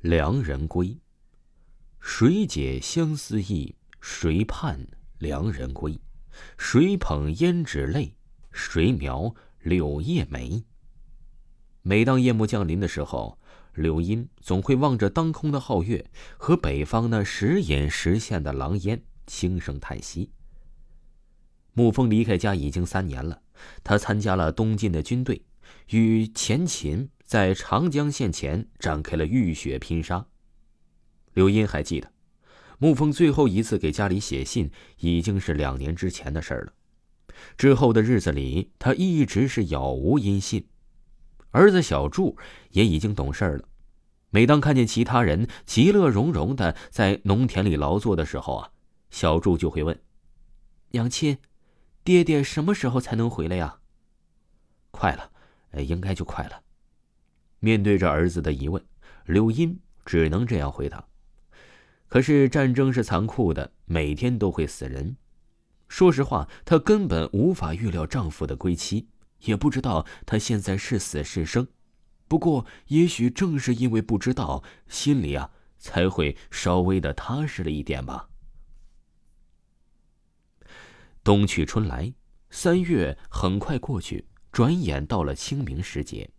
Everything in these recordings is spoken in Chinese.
良人归。谁解相思意？谁盼良人归？谁捧胭脂泪？谁描柳叶眉？每当夜幕降临的时候，柳荫总会望着当空的皓月和北方那时隐时现的狼烟，轻声叹息。沐风离开家已经三年了，他参加了东晋的军队，与前秦在长江线前展开了浴血拼杀。刘英还记得，沐风最后一次给家里写信已经是两年之前的事儿了。之后的日子里，他一直是杳无音信。儿子小柱也已经懂事了，每当看见其他人其乐融融的在农田里劳作的时候啊，小柱就会问：“娘亲。”爹爹什么时候才能回来呀？快了，应该就快了。面对着儿子的疑问，柳荫只能这样回答。可是战争是残酷的，每天都会死人。说实话，她根本无法预料丈夫的归期，也不知道他现在是死是生。不过，也许正是因为不知道，心里啊才会稍微的踏实了一点吧。冬去春来，三月很快过去，转眼到了清明时节。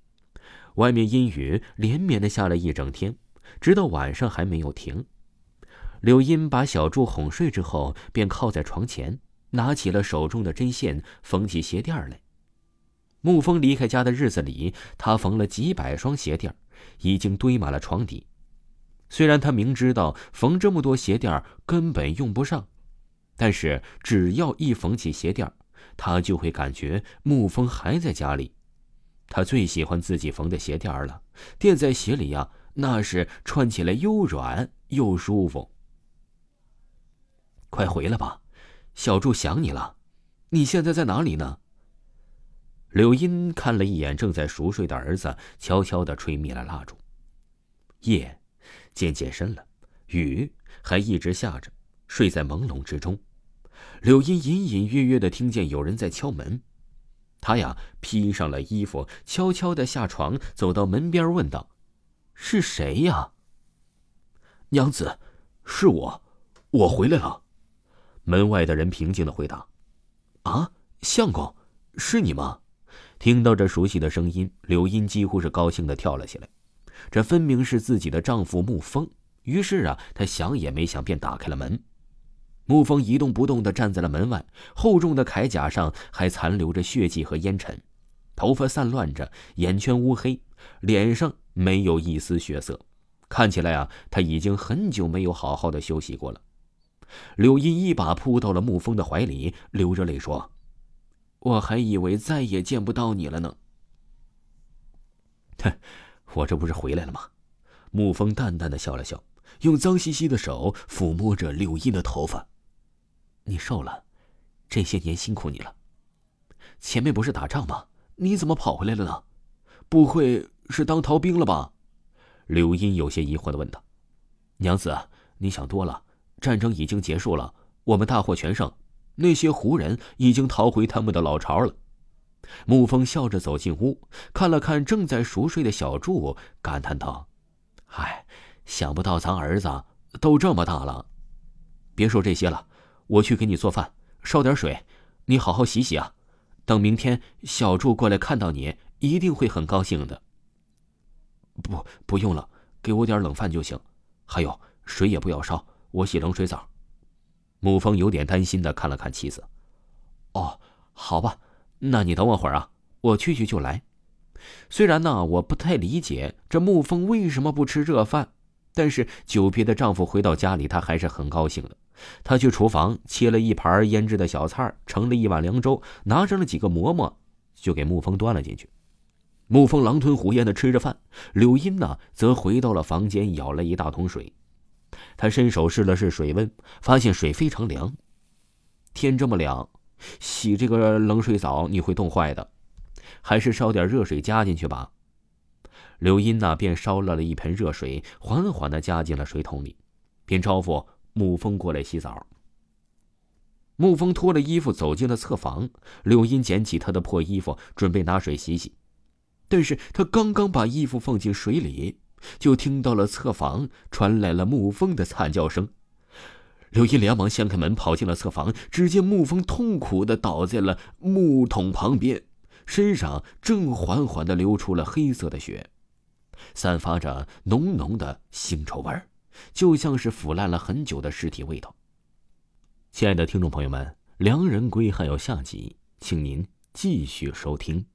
外面阴雨连绵的下了一整天，直到晚上还没有停。柳荫把小柱哄睡之后，便靠在床前，拿起了手中的针线，缝起鞋垫来。沐风离开家的日子里，他缝了几百双鞋垫，已经堆满了床底。虽然他明知道缝这么多鞋垫根本用不上。但是只要一缝起鞋垫他就会感觉沐风还在家里。他最喜欢自己缝的鞋垫了，垫在鞋里呀，那是穿起来又软又舒服。快回来吧，小柱想你了。你现在在哪里呢？柳荫看了一眼正在熟睡的儿子，悄悄的吹灭了蜡烛。夜渐渐深了，雨还一直下着，睡在朦胧之中。柳荫隐隐约约的听见有人在敲门，他呀披上了衣服，悄悄的下床，走到门边问道：“是谁呀？”娘子，是我，我回来了。门外的人平静的回答：“啊，相公，是你吗？”听到这熟悉的声音，柳荫几乎是高兴的跳了起来。这分明是自己的丈夫沐风。于是啊，她想也没想，便打开了门。沐风一动不动的站在了门外，厚重的铠甲上还残留着血迹和烟尘，头发散乱着，眼圈乌黑，脸上没有一丝血色，看起来啊，他已经很久没有好好的休息过了。柳荫一把扑到了沐风的怀里，流着泪说：“我还以为再也见不到你了呢。”哼，我这不是回来了吗？沐风淡淡的笑了笑，用脏兮兮的手抚摸着柳荫的头发。你瘦了，这些年辛苦你了。前面不是打仗吗？你怎么跑回来了呢？不会是当逃兵了吧？柳荫有些疑惑的问道。娘子，你想多了。战争已经结束了，我们大获全胜，那些胡人已经逃回他们的老巢了。沐风笑着走进屋，看了看正在熟睡的小柱，感叹道：“唉，想不到咱儿子都这么大了。别说这些了。”我去给你做饭，烧点水，你好好洗洗啊。等明天小柱过来看到你，一定会很高兴的。不，不用了，给我点冷饭就行。还有水也不要烧，我洗冷水澡。沐风有点担心的看了看妻子。哦，好吧，那你等我会儿啊，我去去就来。虽然呢，我不太理解这沐风为什么不吃热饭，但是久别的丈夫回到家里，她还是很高兴的。他去厨房切了一盘腌制的小菜，盛了一碗凉粥，拿上了几个馍馍，就给沐风端了进去。沐风狼吞虎咽的吃着饭，柳荫呢，则回到了房间，舀了一大桶水。他伸手试了试水温，发现水非常凉。天这么凉，洗这个冷水澡你会冻坏的，还是烧点热水加进去吧。柳荫呢，便烧了了一盆热水，缓缓的加进了水桶里，便招呼。沐风过来洗澡。沐风脱了衣服走进了侧房，柳荫捡起他的破衣服，准备拿水洗洗。但是他刚刚把衣服放进水里，就听到了侧房传来了沐风的惨叫声。柳毅连忙掀开门，跑进了侧房，只见沐风痛苦的倒在了木桶旁边，身上正缓缓的流出了黑色的血，散发着浓浓的腥臭味儿，就像是腐烂了很久的尸体味道。亲爱的听众朋友们，《良人归》还有下集，请您继续收听。